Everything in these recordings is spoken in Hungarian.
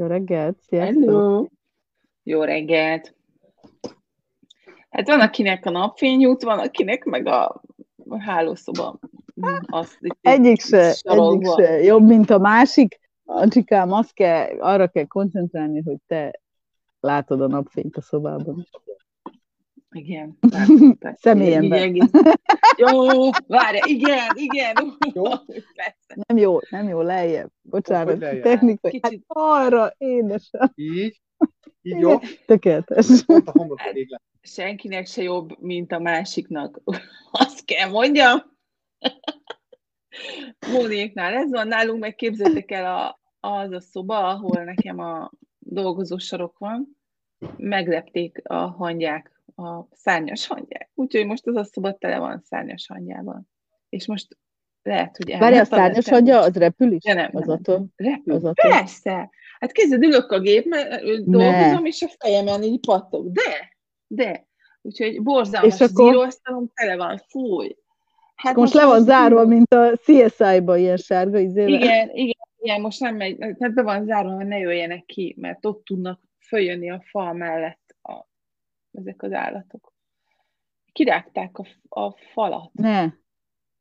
Jó reggelt, sziasztok! Hello! Jó reggelt! Hát van, akinek a napfény jut, van, akinek meg a hálószoba. Azt itt, Egyik se, egyik se jobb, mint a másik. Ancsikám, azt kell, arra kell koncentrálni, hogy te látod a napfényt a szobában. Igen. Személyemben. Jó, várj, igen, igen. Jó? Nem jó, nem jó, lejjebb. Bocsánat, lejjebb. technikai. Kicsit. Hát arra, édesem. Így? Így jó? Tökéletes. Hát, senkinek se jobb, mint a másiknak. Azt kell mondjam. Mónéknál ez van, nálunk meg képzeljétek el a, az a szoba, ahol nekem a dolgozó sarok van, meglepték a hangyák a szárnyas hangyák. Úgyhogy most az a szoba tele van szárnyas hangyával. És most lehet, hogy Várj, a szárnyas hangya, az repül is? Ja, nem, az nem, attól? Repül. Az. Persze. Hát kézzel ülök a gép, mert dolgozom, és a fejemen így pattog. De, de. Úgyhogy borzalmas és akkor... zíróasztalom tele van, fúj. Hát most, most le van zárva, mint a CSI-ba ilyen sárga izével. Igen, igen, igen, most nem megy, tehát be van zárva, hogy ne jöjjenek ki, mert ott tudnak följönni a fal mellett ezek az állatok. Kirágták a, a falat. Ne.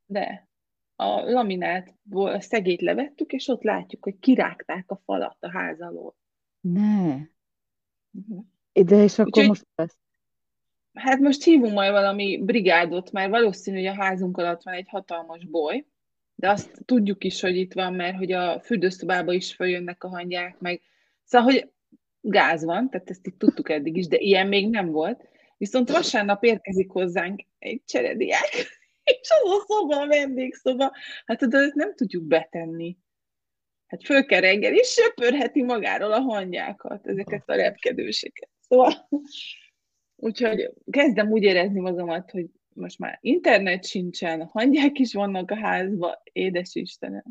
De. A laminátból a szegét levettük, és ott látjuk, hogy kirágták a falat a ház alól. Ne. Uh-huh. De és akkor Úgyhogy, most lesz? Hát most hívunk majd valami brigádot, mert valószínű, hogy a házunk alatt van egy hatalmas boly, de azt tudjuk is, hogy itt van, mert hogy a fürdőszobába is följönnek a hangyák, meg szóval, hogy gáz van, tehát ezt itt tudtuk eddig is, de ilyen még nem volt. Viszont vasárnap érkezik hozzánk egy cserediák, és az a szoba a vendégszoba. Hát tudod, ezt nem tudjuk betenni. Hát föl kell reggel, és söpörheti magáról a hangyákat, ezeket a repkedőseket. Szóval, úgyhogy kezdem úgy érezni magamat, hogy most már internet sincsen, hangyák is vannak a házba, édes Istenem.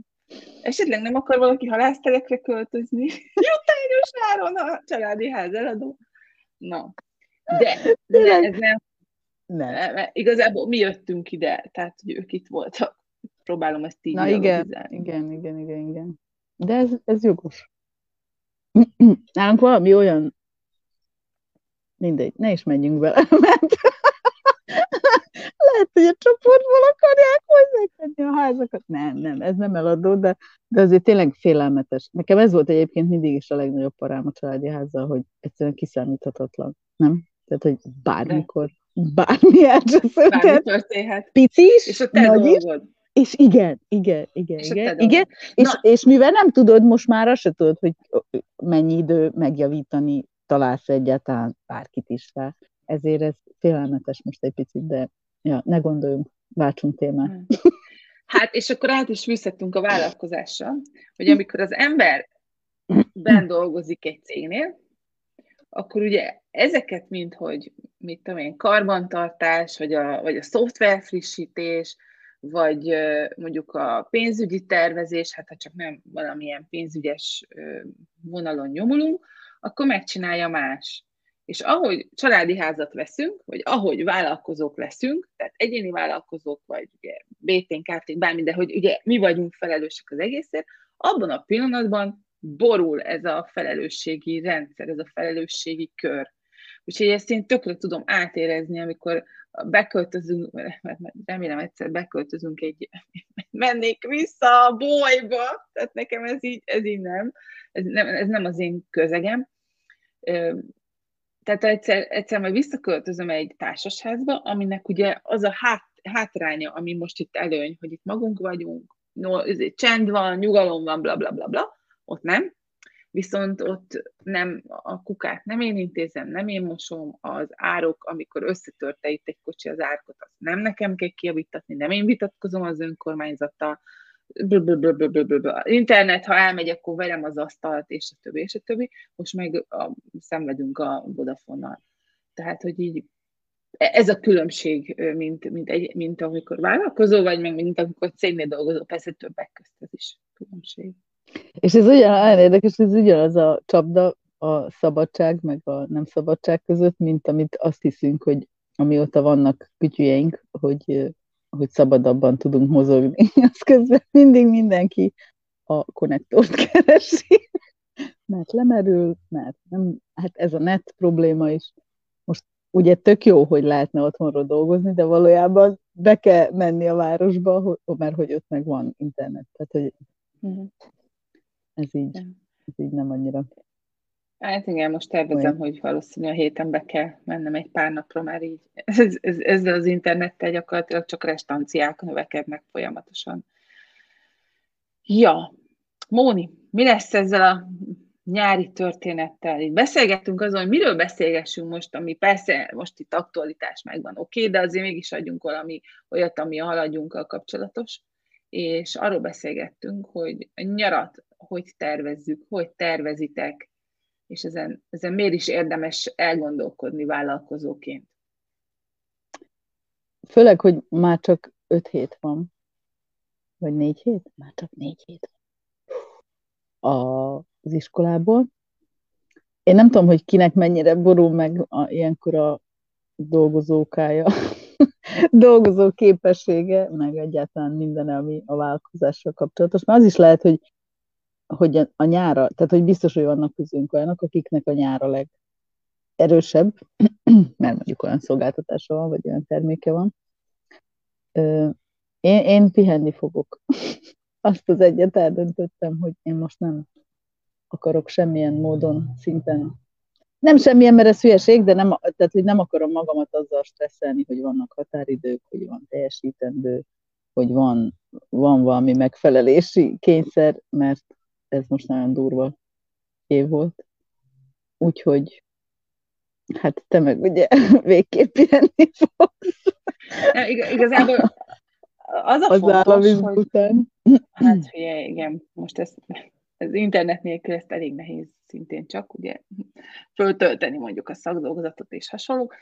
Esetleg nem akar valaki halászterekre költözni? Jutányos áron a családi ház eladó. Na, de, de ez nem, nem. Mert igazából mi jöttünk ide, tehát hogy ők itt voltak. Próbálom ezt így Na igen, igen, igen, igen, igen. De ez, ez jogos. Nálunk valami olyan, mindegy, ne is menjünk bele, mert lehet, hogy a csoportból akarják hozzátenni a házakat. Nem, nem, ez nem eladó, de, de azért tényleg félelmetes. Nekem ez volt egyébként mindig is a legnagyobb parám a családi házzal, hogy egyszerűen kiszámíthatatlan. Nem? Tehát, hogy bármikor, bármi történhet. Pici is, és a te nagy. Is, és igen, igen, igen, és igen, igen. És, és mivel nem tudod, most már azt se tudod, hogy mennyi idő megjavítani találsz egyáltalán bárkit is fel. Ezért ez félelmetes most egy picit, de ja, ne gondoljunk, váltsunk témát. Hát, és akkor át is visszattünk a vállalkozásra, hogy amikor az ember ben dolgozik egy cégnél, akkor ugye ezeket, mint hogy mit tudom én, karbantartás, vagy a, vagy a szoftver frissítés, vagy mondjuk a pénzügyi tervezés, hát ha csak nem valamilyen pénzügyes vonalon nyomulunk, akkor megcsinálja más. És ahogy családi házat veszünk, vagy ahogy vállalkozók leszünk, tehát egyéni vállalkozók, vagy ugye BT-n, KT, bármi, de hogy ugye mi vagyunk felelősek az egészért, abban a pillanatban borul ez a felelősségi rendszer, ez a felelősségi kör. Úgyhogy ezt én tökre tudom átérezni, amikor beköltözünk, mert remélem egyszer beköltözünk egy, mennék vissza a bolyba, tehát nekem ez így, ez így nem, ez nem, ez nem az én közegem, tehát egyszer, egyszer majd visszaköltözöm egy társasházba, aminek ugye az a hát, hátránya, ami most itt előny, hogy itt magunk vagyunk, no, csend van, nyugalom van, bla bla bla bla, ott nem. Viszont ott nem, a kukát nem én intézem, nem én mosom, az árok, amikor összetörte itt egy kocsi az árkot, azt nem nekem kell kiavítatni, nem én vitatkozom az önkormányzattal, internet, ha elmegy, akkor velem az asztalt, és a többi, és a többi. Most meg a, szenvedünk a Vodafone-nal. Tehát, hogy így ez a különbség, mint, mint, egy, mint amikor vállalkozó vagy, meg mint amikor cégnél dolgozó, persze többek közt ez is különbség. És ez ugyan, érdekes, ez ugyanaz a csapda a szabadság meg a nem szabadság között, mint amit azt hiszünk, hogy amióta vannak kütyüjeink, hogy hogy szabadabban tudunk mozogni. Az közben mindig mindenki a konnektort keresi. mert lemerül, mert nem, hát ez a net probléma is. Most ugye tök jó, hogy lehetne otthonról dolgozni, de valójában be kell menni a városba, mert hogy ott meg van internet. Tehát, hogy uh-huh. ez így, ez így nem annyira. Hát igen, most tervezem, Olyan. hogy valószínűleg a héten be kell mennem egy pár napra, már így ez, ez, ezzel az internettel gyakorlatilag csak restanciák növekednek folyamatosan. Ja, Móni, mi lesz ezzel a nyári történettel? Így beszélgettünk azon, hogy miről beszélgessünk most, ami persze most itt aktualitás megvan, oké, okay, de azért mégis adjunk valami olyat, ami a haladjunkkal kapcsolatos. És arról beszélgettünk, hogy nyarat hogy tervezzük, hogy tervezitek, és ezen, ezen miért is érdemes elgondolkodni vállalkozóként. Főleg, hogy már csak öt hét van. Vagy négy hét? Már csak négy hét az iskolából. Én nem tudom, hogy kinek mennyire borul meg a, ilyenkor a dolgozókája, dolgozó képessége, meg egyáltalán minden, ami a vállalkozással kapcsolatos. Mert az is lehet, hogy, hogy a, nyára, tehát hogy biztos, hogy vannak közünk olyanok, akiknek a nyára legerősebb, mert mondjuk olyan szolgáltatása van, vagy olyan terméke van. Én, én pihenni fogok azt az egyet eldöntöttem, hogy én most nem akarok semmilyen módon szinten nem semmilyen, mert ez hülyeség, de nem, tehát, hogy nem akarom magamat azzal stresszelni, hogy vannak határidők, hogy van teljesítendő, hogy van, van valami megfelelési kényszer, mert ez most nagyon durva év volt. Úgyhogy hát te meg ugye végképp pihenni fogsz. Igazából az a az fontos, hogy... Után. Hát, ugye, igen, most ez, az internet nélkül ezt elég nehéz szintén csak, ugye, föltölteni mondjuk a szakdolgozatot és hasonló.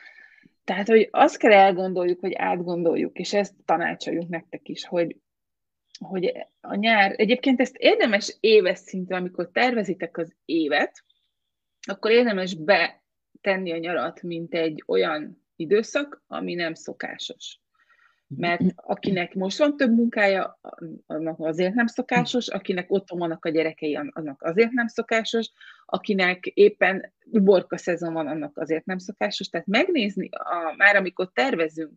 Tehát, hogy azt kell elgondoljuk, hogy átgondoljuk, és ezt tanácsoljuk nektek is, hogy, hogy a nyár, egyébként ezt érdemes éves szinten, amikor tervezitek az évet, akkor érdemes betenni a nyarat, mint egy olyan időszak, ami nem szokásos mert akinek most van több munkája, annak azért nem szokásos, akinek otthon vannak a gyerekei, annak azért nem szokásos, akinek éppen uborka szezon van, annak azért nem szokásos. Tehát megnézni, a, már amikor tervezünk,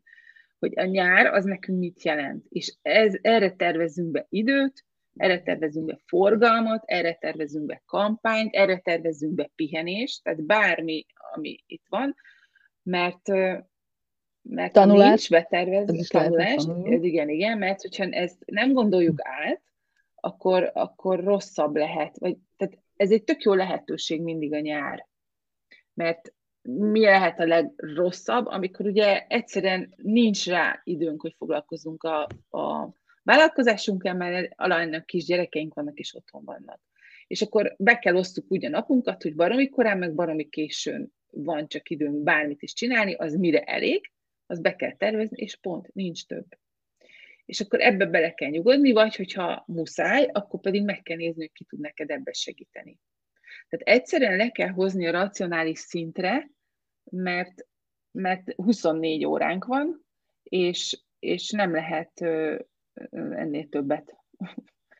hogy a nyár az nekünk mit jelent, és ez, erre tervezünk be időt, erre tervezünk be forgalmat, erre tervezünk be kampányt, erre tervezünk be pihenést, tehát bármi, ami itt van, mert mert tanulás, nincs betervezve tanulás, ez igen, igen, mert hogyha ezt nem gondoljuk át, akkor, akkor rosszabb lehet. Vagy, tehát ez egy tök jó lehetőség mindig a nyár. Mert mi lehet a legrosszabb, amikor ugye egyszerűen nincs rá időnk, hogy foglalkozunk a, a vállalkozásunkkal, mert alanynak kis gyerekeink vannak és otthon vannak. És akkor be kell osztuk úgy a napunkat, hogy baromi korán, meg baromi későn van csak időnk bármit is csinálni, az mire elég, az be kell tervezni, és pont, nincs több. És akkor ebbe bele kell nyugodni, vagy hogyha muszáj, akkor pedig meg kell nézni, hogy ki tud neked ebbe segíteni. Tehát egyszerűen le kell hozni a racionális szintre, mert, mert 24 óránk van, és, és nem lehet ennél többet,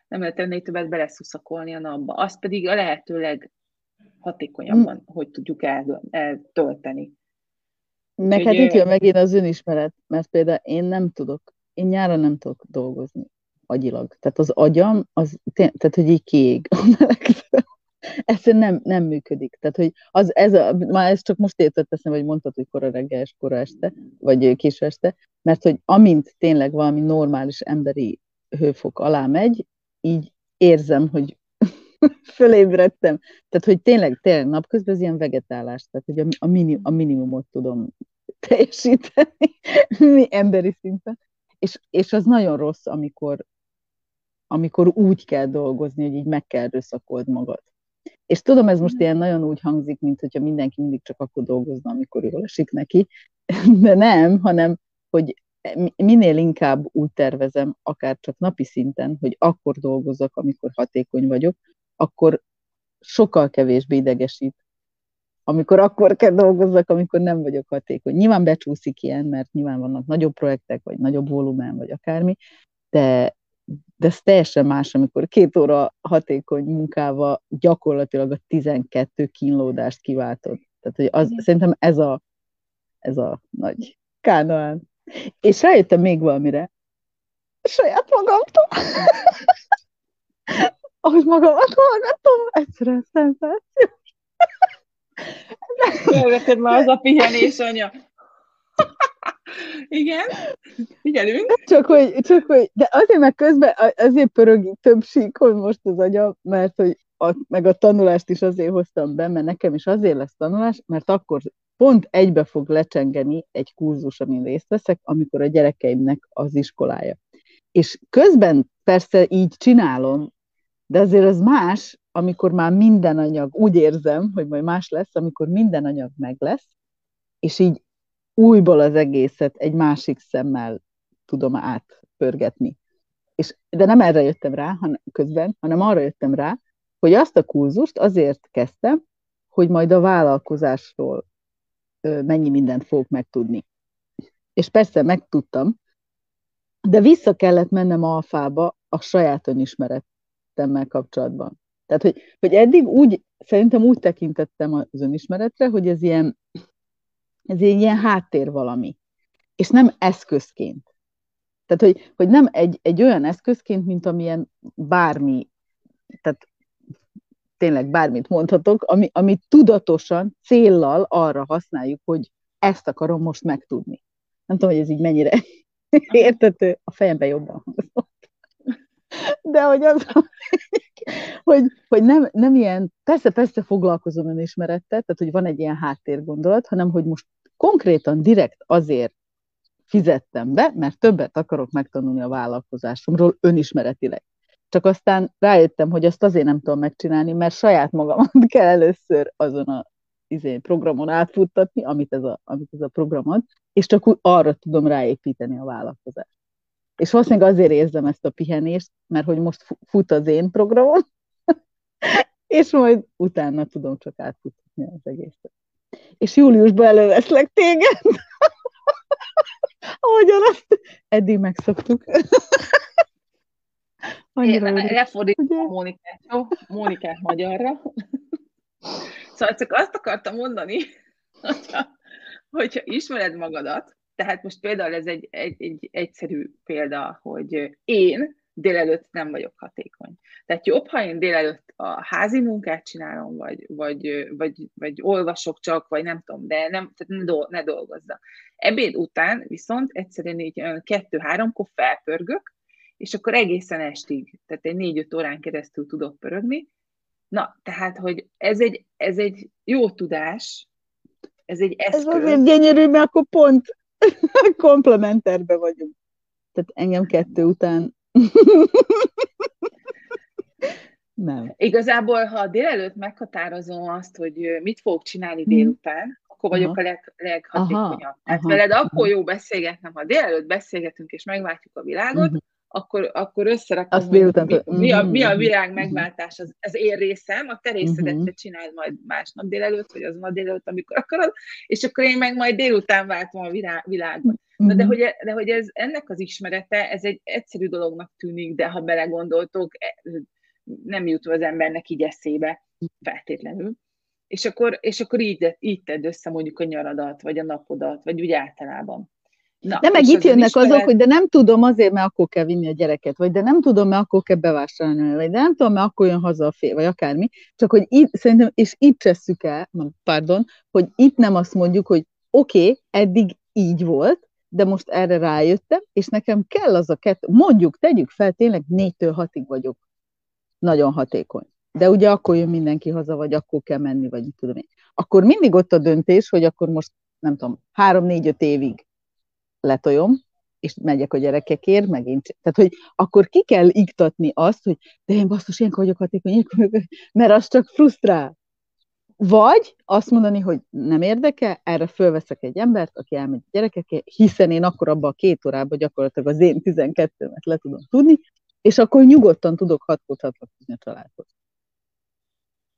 nem lehet ennél többet beleszuszakolni a napba. Az pedig a lehető leghatékonyabban, mm. hogy tudjuk eltölteni. Meg hát itt jön megint az önismeret, mert például én nem tudok, én nyáron nem tudok dolgozni agyilag. Tehát az agyam, az, tehát hogy így kiég Ez nem, nem működik. Tehát, hogy az, ez a, már ez csak most értett eszem, hogy mondtad, hogy kora reggel és kora este, vagy késő este, mert hogy amint tényleg valami normális emberi hőfok alá megy, így érzem, hogy fölébredtem. Tehát, hogy tényleg, tényleg napközben ez ilyen vegetálás, tehát, hogy a, a, minim, a minimumot tudom teljesíteni mi emberi szinten. És, és az nagyon rossz, amikor, amikor úgy kell dolgozni, hogy így meg kell erőszakold magad. És tudom, ez most ilyen nagyon úgy hangzik, mint hogyha mindenki mindig csak akkor dolgozna, amikor jól esik neki, de nem, hanem, hogy minél inkább úgy tervezem, akár csak napi szinten, hogy akkor dolgozok, amikor hatékony vagyok, akkor sokkal kevésbé idegesít, amikor akkor kell dolgozzak, amikor nem vagyok hatékony. Nyilván becsúszik ilyen, mert nyilván vannak nagyobb projektek, vagy nagyobb volumen, vagy akármi, de, de ez teljesen más, amikor két óra hatékony munkával gyakorlatilag a 12 kínlódást kiváltod. Tehát, hogy az, szerintem ez a, ez a nagy kánoán. És rájöttem még valamire, saját magamtól. Ahogy magamat hallgatom, egyszerűen szenzáció. Elvetted már az a pihenés, anya. Igen, figyelünk. Csak hogy, csak hogy, de azért meg közben azért pörög több síkon most az agyam, mert hogy a, meg a tanulást is azért hoztam be, mert nekem is azért lesz tanulás, mert akkor pont egybe fog lecsengeni egy kurzus, amin részt veszek, amikor a gyerekeimnek az iskolája. És közben persze így csinálom, de azért az más, amikor már minden anyag, úgy érzem, hogy majd más lesz, amikor minden anyag meg lesz, és így újból az egészet egy másik szemmel tudom átpörgetni. És, de nem erre jöttem rá hanem, közben, hanem arra jöttem rá, hogy azt a kurzust azért kezdtem, hogy majd a vállalkozásról mennyi mindent fogok megtudni. És persze megtudtam, de vissza kellett mennem alfába a saját önismeretemmel kapcsolatban. Tehát, hogy, hogy eddig úgy, szerintem úgy tekintettem az önismeretre, hogy ez ilyen, ez ilyen háttér valami, és nem eszközként. Tehát, hogy, hogy nem egy, egy olyan eszközként, mint amilyen bármi, tehát tényleg bármit mondhatok, ami, ami tudatosan, céllal arra használjuk, hogy ezt akarom most megtudni. Nem tudom, hogy ez így mennyire értető, a fejemben jobban hangzott. De hogy az, hogy, hogy nem, nem ilyen, persze, persze foglalkozom önismerettel, tehát hogy van egy ilyen háttérgondolat, hanem hogy most konkrétan direkt azért fizettem be, mert többet akarok megtanulni a vállalkozásomról önismeretileg. Csak aztán rájöttem, hogy azt azért nem tudom megcsinálni, mert saját magamat kell először azon a izé, programon átfuttatni, amit ez, a, amit ez a program ad, és csak úgy arra tudom ráépíteni a vállalkozást. És valószínűleg azért érzem ezt a pihenést, mert hogy most fut az én programom, és majd utána tudom csak átfutatni az egészet. És júliusban előveszlek téged, ahogyan azt eddig megszoktuk. Lefordítom a Mónikát, jó? Mónikát magyarra. Szóval csak azt akartam mondani, hogyha, hogyha ismered magadat, tehát most például ez egy, egy, egy egyszerű példa, hogy én délelőtt nem vagyok hatékony. Tehát jobb, ha én délelőtt a házi munkát csinálom, vagy, vagy, vagy, vagy olvasok csak, vagy nem tudom, de nem, tehát ne, ne dolgozza. Ebéd után viszont egyszerűen így kettő-háromkor felpörgök, és akkor egészen estig, tehát egy négy-öt órán keresztül tudok pörögni. Na, tehát, hogy ez egy, ez egy jó tudás, ez egy eszköz. Ez azért gyönyörű, mert akkor pont komplementerbe vagyunk. Tehát engem kettő után nem. Igazából, ha délelőtt meghatározom azt, hogy mit fogok csinálni mhm. délután, akkor vagyok aha. a leg, leghatékonyabb. Tehát veled aha. akkor jó beszélgetnem, ha délelőtt beszélgetünk és megváltjuk a világot, uh-huh akkor, akkor összerakom, Azt mi, mi, mi, a, mi a világ megváltás, az, az én részem, a te részedet uh-huh. te csináld majd másnap délelőtt, vagy azon a délelőtt, amikor akarod, és akkor én meg majd délután váltom a világot. Na, de, hogy, de hogy ez, ennek az ismerete, ez egy egyszerű dolognak tűnik, de ha belegondoltok, e, nem jut az embernek így eszébe feltétlenül. És akkor, és akkor így, így tedd össze mondjuk a nyaradat, vagy a napodat, vagy úgy általában. Na, de meg itt jönnek ismered... azok, hogy de nem tudom azért, mert akkor kell vinni a gyereket, vagy de nem tudom, mert akkor kell bevásárolni, vagy de nem tudom, mert akkor jön haza a fél, vagy akármi. Csak hogy itt, szerintem, és itt csesszük el, pardon, hogy itt nem azt mondjuk, hogy oké, okay, eddig így volt, de most erre rájöttem, és nekem kell az a kettő, mondjuk, tegyük fel, tényleg négytől hatig vagyok nagyon hatékony. De ugye akkor jön mindenki haza, vagy akkor kell menni, vagy tudom én. Akkor mindig ott a döntés, hogy akkor most, nem tudom, három-négy-öt évig letoljom, és megyek a gyerekekért, megint. Tehát, hogy akkor ki kell iktatni azt, hogy de én basszus, ilyenkor vagyok hatékony, mert az csak frusztrál. Vagy azt mondani, hogy nem érdekel, erre fölveszek egy embert, aki elmegy a gyerekekért, hiszen én akkor abban a két órában gyakorlatilag az én 12-met le tudom tudni, és akkor nyugodtan tudok hatkodhatni a családhoz.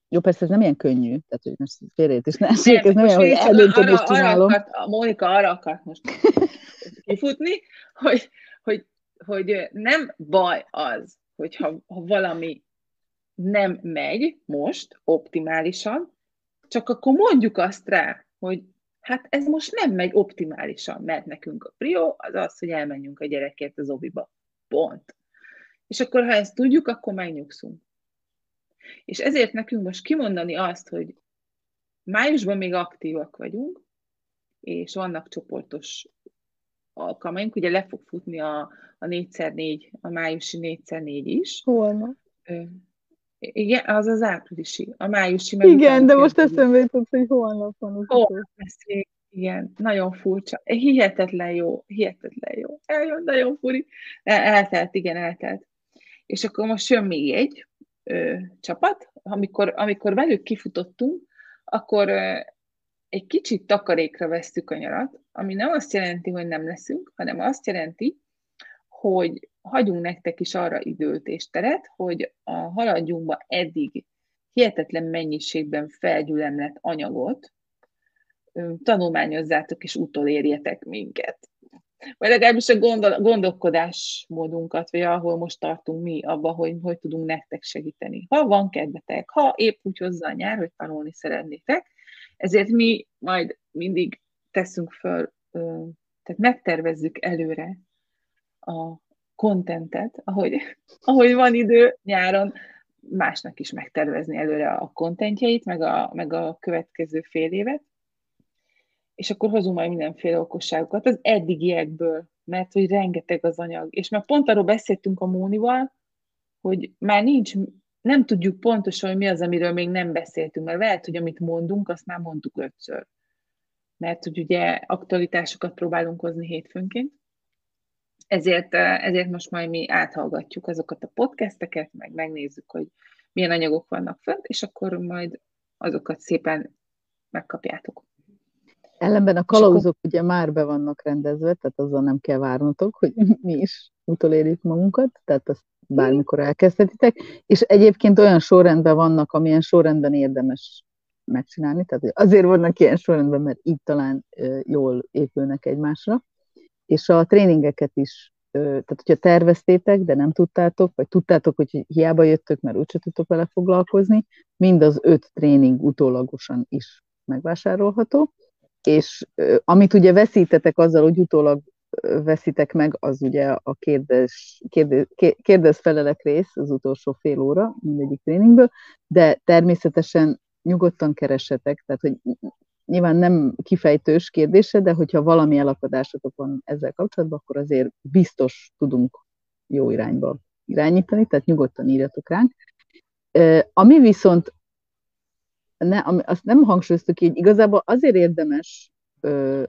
Jó, persze ez nem ilyen könnyű, tehát hogy most félrejét is ne essék, ez nem olyan, hogy eldönteni és csinálom. Arra akart, a Mónika arra akart most kifutni, hogy, hogy hogy nem baj az, hogyha ha valami nem megy most optimálisan, csak akkor mondjuk azt rá, hogy hát ez most nem megy optimálisan, mert nekünk a prió az az, hogy elmenjünk a gyerekért az obiba. Pont. És akkor, ha ezt tudjuk, akkor megnyugszunk. És ezért nekünk most kimondani azt, hogy májusban még aktívak vagyunk, és vannak csoportos alkalmaink, ugye le fog futni a, a 4x4, a májusi 4x4 is. Holnap. Igen, az az áprilisi. A májusi meg Igen, de most eszembe jutott, hogy holnap van. Az holnap lesz igen, nagyon furcsa. Hihetetlen jó, hihetetlen jó. Eljön, nagyon furi. Eltelt, igen, eltelt. És akkor most jön még egy ö, csapat, amikor, amikor velük kifutottunk, akkor ö, egy kicsit takarékra vesztük a nyarat, ami nem azt jelenti, hogy nem leszünk, hanem azt jelenti, hogy hagyunk nektek is arra időt és teret, hogy a haladjunkba eddig hihetetlen mennyiségben felgyülemlett anyagot tanulmányozzátok és utolérjetek minket. Vagy legalábbis a gondol, gondolkodásmódunkat, vagy ahol most tartunk mi, abba, hogy hogy tudunk nektek segíteni. Ha van kedvetek, ha épp úgy hozzá a nyár, hogy tanulni szeretnétek, ezért mi majd mindig teszünk föl, tehát megtervezzük előre a kontentet, ahogy, ahogy van idő nyáron, másnak is megtervezni előre a kontentjeit, meg a, meg a következő fél évet, és akkor hozunk majd mindenféle okosságokat az eddigiekből, mert hogy rengeteg az anyag. És már pont arról beszéltünk a Mónival, hogy már nincs, nem tudjuk pontosan, hogy mi az, amiről még nem beszéltünk, mert lehet, hogy amit mondunk, azt már mondtuk ötször. Mert hogy ugye aktualitásokat próbálunk hozni hétfőnként, ezért, ezért most majd mi áthallgatjuk azokat a podcasteket, meg megnézzük, hogy milyen anyagok vannak fönt, és akkor majd azokat szépen megkapjátok. Ellenben a kalauzok akkor... ugye már be vannak rendezve, tehát azzal nem kell várnotok, hogy mi is utolérjük magunkat, tehát azt bármikor elkezdhetitek, és egyébként olyan sorrendben vannak, amilyen sorrendben érdemes megcsinálni, tehát azért vannak ilyen sorrendben, mert így talán jól épülnek egymásra, és a tréningeket is, tehát hogyha terveztétek, de nem tudtátok, vagy tudtátok, hogy hiába jöttök, mert úgyse tudtok vele foglalkozni, mind az öt tréning utólagosan is megvásárolható, és amit ugye veszítetek azzal, hogy utólag veszitek meg, az ugye a kérdez, kérdez, kérdez felelek rész, az utolsó fél óra mindegyik tréningből, de természetesen nyugodtan keressetek, tehát hogy nyilván nem kifejtős kérdése, de hogyha valami elakadásotok van ezzel kapcsolatban, akkor azért biztos tudunk jó irányba irányítani, tehát nyugodtan írjatok ránk. Ami viszont ne, azt nem hangsúlyoztuk hogy igazából azért érdemes,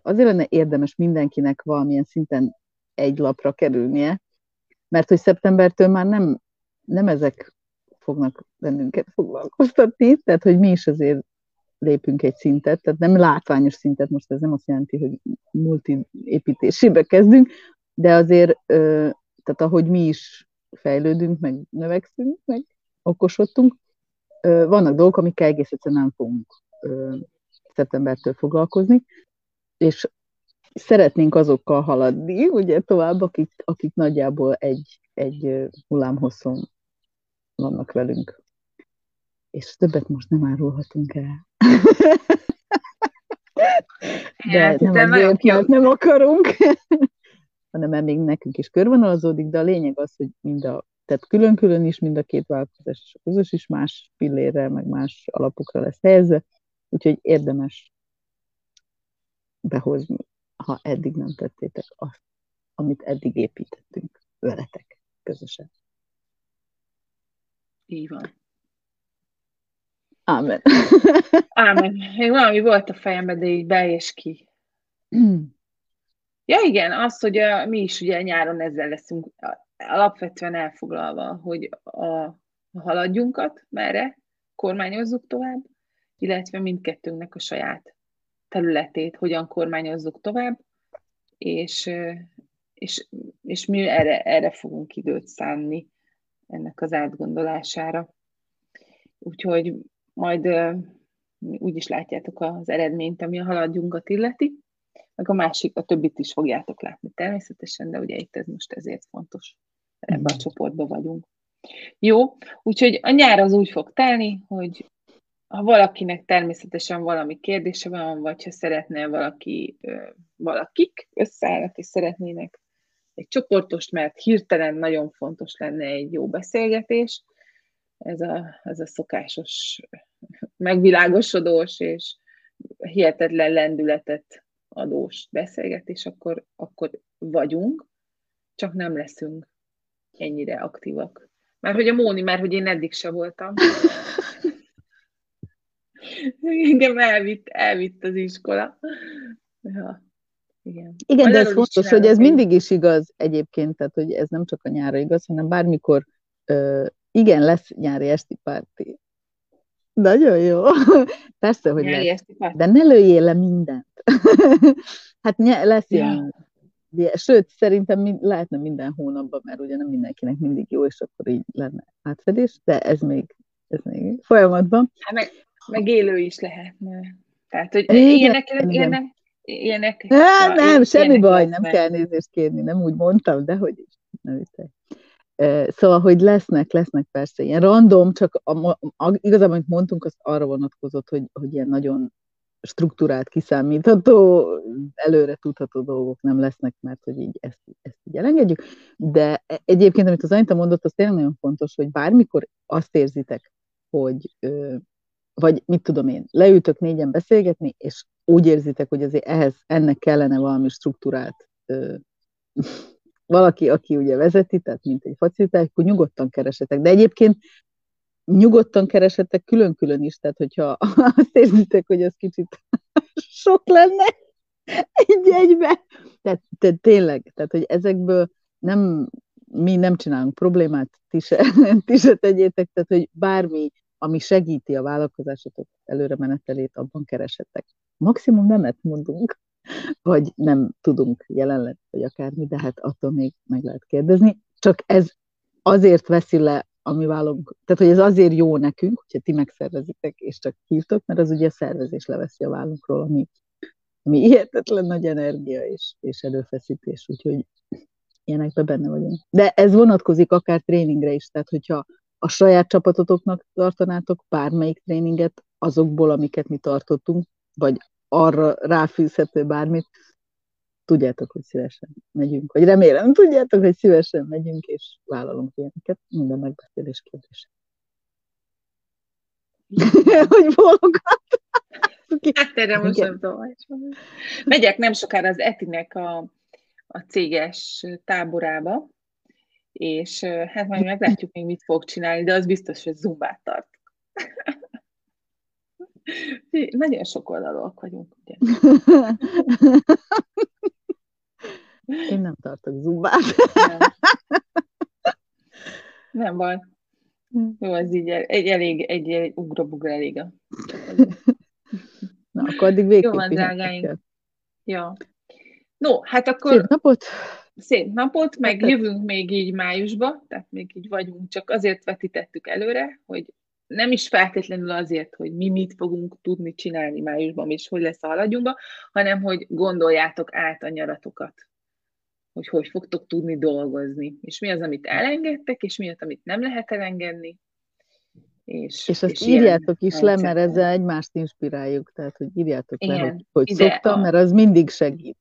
azért lenne érdemes mindenkinek valamilyen szinten egy lapra kerülnie, mert hogy szeptembertől már nem, nem ezek fognak bennünket foglalkoztatni, tehát hogy mi is azért lépünk egy szintet, tehát nem látványos szintet, most ez nem azt jelenti, hogy multi építésébe kezdünk, de azért, tehát ahogy mi is fejlődünk, meg növekszünk, meg okosodtunk, vannak dolgok, amikkel egész egyszerűen nem fogunk szeptembertől foglalkozni, és szeretnénk azokkal haladni, ugye tovább, akik, akik nagyjából egy, egy hullámhosszon vannak velünk. És többet most nem árulhatunk el. De hát, nem de mert nem akarunk, hanem még nekünk is körvonalazódik, de a lényeg az, hogy mind a tehát külön-külön is mind a két vállalkozás és a közös is más pillérre, meg más alapokra lesz helyezve, úgyhogy érdemes behozni, ha eddig nem tettétek azt, amit eddig építettünk veletek közösen. Így van. Ámen. Ámen. Még valami volt a fejemben, de így be és ki. Ja igen, az, hogy a, mi is ugye nyáron ezzel leszünk alapvetően elfoglalva, hogy a, a haladjunkat merre kormányozzuk tovább, illetve mindkettőnknek a saját területét hogyan kormányozzuk tovább, és, és, és mi erre, erre fogunk időt szánni ennek az átgondolására. Úgyhogy majd úgy is látjátok az eredményt, ami a haladjunkat illeti. meg a másik, a többit is fogjátok látni természetesen, de ugye itt ez most ezért fontos. Ebben a csoportban vagyunk. Jó, úgyhogy a nyár az úgy fog telni, hogy ha valakinek természetesen valami kérdése van, vagy ha szeretne valaki, valakik összeállnak és szeretnének egy csoportost, mert hirtelen nagyon fontos lenne egy jó beszélgetés, ez a, ez a szokásos megvilágosodós és hihetetlen lendületet adós beszélgetés, akkor, akkor vagyunk, csak nem leszünk ennyire aktívak. Már hogy a Móni, már hogy én eddig se voltam. Engem elvitt, elvitt az iskola. Ja. Igen, Igen de ez fontos, hogy ez mindig is igaz egyébként, tehát hogy ez nem csak a nyára igaz, hanem bármikor igen, lesz nyári esti párti. Nagyon jó. Persze, hogy nyári lesz. Esti párti. De ne lőjél le mindent. hát nye, lesz ja. ilyen. Sőt, szerintem mind, lehetne minden hónapban, mert ugye nem mindenkinek mindig jó, és akkor így lenne átfedés, de ez még, ez még folyamatban. Hát meg, meg élő is lehetne. Tehát, hogy ilyenek, ilyenek, ilyenek. Hát, nem, semmi baj, nem kell nézést kérni, nem úgy mondtam, de hogy is. Nem Szóval, hogy lesznek, lesznek persze ilyen random, csak a, a, igazából, amit mondtunk, az arra vonatkozott, hogy, hogy ilyen nagyon struktúrált, kiszámítható, előre tudható dolgok nem lesznek, mert hogy így ezt, ezt így elengedjük. De e, egyébként, amit az Anita mondott, az tényleg nagyon fontos, hogy bármikor azt érzitek, hogy vagy mit tudom én, leültök négyen beszélgetni, és úgy érzitek, hogy azért ehhez, ennek kellene valami struktúrált valaki, aki ugye vezeti, tehát mint egy facilitás, akkor nyugodtan keresetek. De egyébként nyugodtan keresetek külön-külön is, tehát hogyha azt érzitek, hogy az kicsit sok lenne egy-egybe. Tehát, tehát tényleg, tehát hogy ezekből nem, mi nem csinálunk problémát, ti se, ti se tegyétek, tehát hogy bármi, ami segíti a vállalkozásotok előre menetelét, abban keresetek. Maximum nemet mondunk vagy nem tudunk jelen vagy akármi, de hát attól még meg lehet kérdezni. Csak ez azért veszi le a mi vállunk, tehát hogy ez azért jó nekünk, hogyha ti megszervezitek, és csak hívtok, mert az ugye a szervezés leveszi a vállunkról, ami, ami hihetetlen nagy energia és, és előfeszítés, úgyhogy ilyenekben benne vagyunk. De ez vonatkozik akár tréningre is, tehát hogyha a saját csapatotoknak tartanátok bármelyik tréninget azokból, amiket mi tartottunk, vagy arra ráfűzhető bármit, tudjátok, hogy szívesen megyünk, vagy remélem, tudjátok, hogy szívesen megyünk, és vállalunk ilyeneket, minden megbeszélés kérdése. hogy bólogat. hát erre most nem tudom. Megyek nem sokára az Etinek a, a céges táborába, és hát majd meglátjuk még mit fog csinálni, de az biztos, hogy zumbát tart. Nagyon sok oldalúak vagyunk, ugye? Én nem tartok zumbát. Nem. nem baj. Jó, ez így egy elég, egy, egy ugra-bugra elég a Na, akkor addig végképp. Jó van, drágáink. Ja. No, hát akkor... Szép napot! Szép napot, meg hát, jövünk még így májusba, tehát még így vagyunk, csak azért vetítettük előre, hogy nem is feltétlenül azért, hogy mi mit fogunk tudni csinálni májusban, és hogy lesz a haladjunkba, hanem hogy gondoljátok át a nyaratokat, hogy hogy fogtok tudni dolgozni, és mi az, amit elengedtek, és mi az, amit nem lehet elengedni. És, és azt és írjátok is le, mert ezzel egymást inspiráljuk, tehát hogy írjátok Igen, le, hogy, hogy szoktam, a... mert az mindig segít.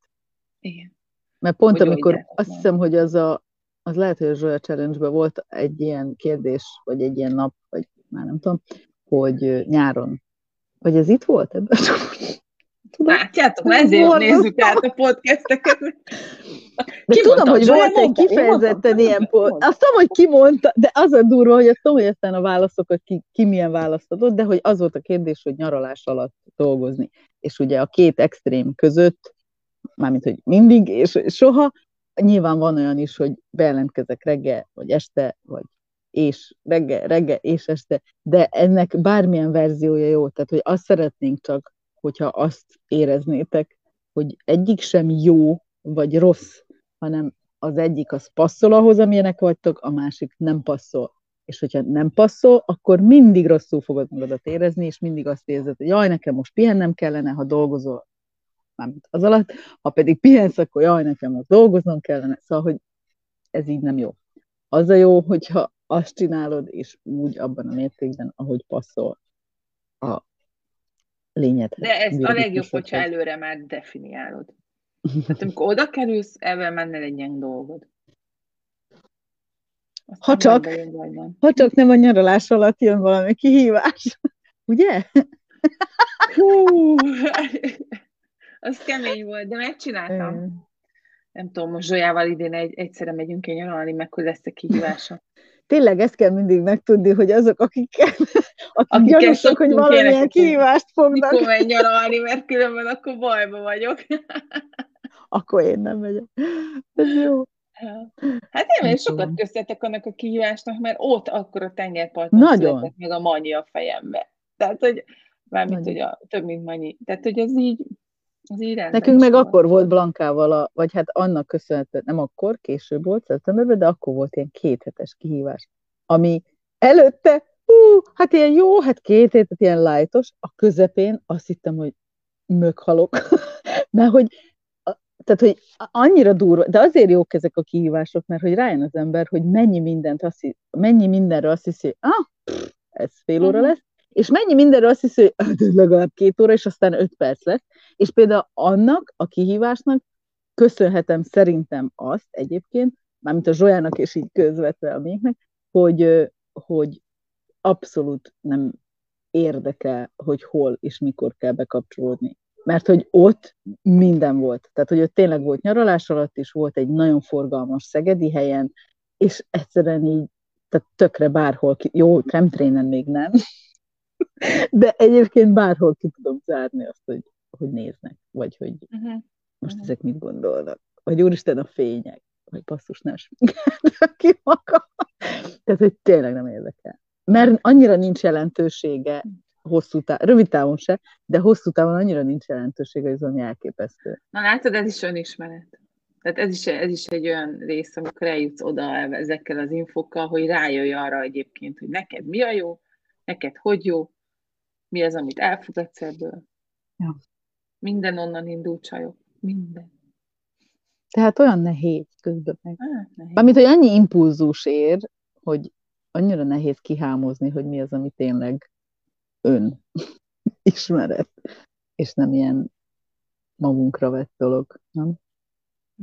Igen. Mert pont hogy amikor azt hiszem, hogy az a az lehet, hogy a Zsolya challenge volt egy ilyen kérdés, vagy egy ilyen nap, vagy már nem tudom, hogy nyáron, vagy ez itt volt ebben Tudom, Látjátok, ezért nézzük át a podcasteket. De ki tudom, hogy volt egy kifejezetten ilyen podcast. Azt tudom, hogy ki mondta, de az a durva, hogy azt tudom, hogy aztán a válaszokat ki, ki milyen választ adott, de hogy az volt a kérdés, hogy nyaralás alatt dolgozni. És ugye a két extrém között, mármint, hogy mindig és soha, nyilván van olyan is, hogy bejelentkezek reggel, vagy este, vagy és reggel, reggel és este, de ennek bármilyen verziója jó, tehát hogy azt szeretnénk csak, hogyha azt éreznétek, hogy egyik sem jó vagy rossz, hanem az egyik az passzol ahhoz, amilyenek vagytok, a másik nem passzol. És hogyha nem passzol, akkor mindig rosszul fogod magadat érezni, és mindig azt érzed, hogy jaj, nekem most pihennem kellene, ha dolgozol, mármint az alatt, ha pedig pihensz, akkor jaj, nekem az dolgoznom kellene, szóval, hogy ez így nem jó. Az a jó, hogyha azt csinálod, és úgy abban a mértékben, ahogy passzol a lényedhez. De ez a legjobb, hogyha előre már definiálod. Tehát amikor oda kerülsz, ebben menne egy ilyen dolgod. ha csak, ha csak nem a nyaralás alatt jön valami kihívás. Ugye? Hú, az kemény volt, de megcsináltam. Nem tudom, most Zsolyával idén egy, egyszerre megyünk el nyaralni, meg hogy lesz a kihívása. Tényleg ezt kell mindig megtudni, hogy azok, akik, akik gyanúsak, hogy valamilyen kihívást fognak. Mikor menj nyaralni, mert különben akkor bajba vagyok. akkor én nem megyek. Ez jó. Hát én én sokat köszöntek annak a kihívásnak, mert ott akkor a tengerparton Nagyon. született meg a manyi a fejembe. Tehát, hogy mármint, hogy a, több, mint manyi. Tehát, hogy ez így, az így Nekünk meg volt. akkor volt Blankával, a, vagy hát annak köszönhető, nem akkor, később volt, szeptemberben, de akkor volt ilyen kéthetes kihívás, ami előtte, hú, hát ilyen jó, hát két hétet ilyen lájtos, a közepén azt hittem, hogy möghalok, mert hogy tehát, hogy annyira durva, de azért jók ezek a kihívások, mert hogy rájön az ember, hogy mennyi mindent azt hiszi, mennyi mindenre azt hiszi, ah, pff, ez fél óra mhm. lesz, és mennyi mindenre azt hiszi, hogy legalább két óra, és aztán öt perc lesz. És például annak a kihívásnak köszönhetem szerintem azt egyébként, mármint a Zsolyának és így közvetve a miénknek, hogy, hogy abszolút nem érdekel, hogy hol és mikor kell bekapcsolódni mert hogy ott minden volt. Tehát, hogy ott tényleg volt nyaralás alatt is, volt egy nagyon forgalmas szegedi helyen, és egyszerűen így, tehát tökre bárhol, jó, trénen még nem, de egyébként bárhol ki tudom zárni azt, hogy, hogy néznek, vagy hogy uh-huh. most uh-huh. ezek mit gondolnak, vagy úristen a fények, vagy basszus nem ki maga. Tehát, hogy tényleg nem érdekel. Mert annyira nincs jelentősége hosszú távon, rövid távon se, de hosszú távon annyira nincs jelentősége, hogy ez valami elképesztő. Na látod, ez is önismeret. Tehát ez is, ez is egy olyan rész, amikor eljutsz oda ezekkel az infokkal, hogy rájöjj arra egyébként, hogy neked mi a jó, neked hogy jó, mi az, amit elfogadsz ebből. Ja. Minden onnan indul csajok. Minden. Tehát olyan nehéz közben meg. Hát, hogy annyi impulzus ér, hogy annyira nehéz kihámozni, hogy mi az, ami tényleg ön ismeret, és nem ilyen magunkra vett dolog, nem?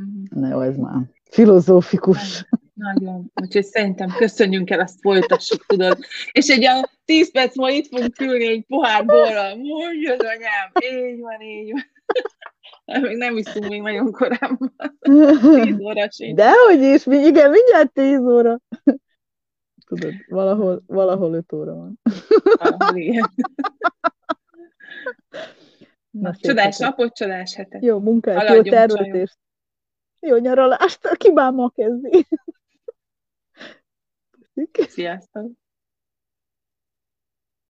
Mm. Na jó, ez már filozófikus. Nagyon. Úgyhogy szerintem köszönjünk el, azt folytassuk, tudod. És egy a tíz perc múlva itt fogunk ülni egy pohár borral. Mondja az anyám, így van, így van. Még nem iszunk még nagyon korán. Tíz óra sincs. Dehogy is, igen, mindjárt tíz óra. Tudod, valahol, valahol öt óra van. Valahol igen. Na, csodás napot, csodás hetet. Jó munkát, jó tervezést. Jó nyaralást, ki már ma kezdi. Sziasztok!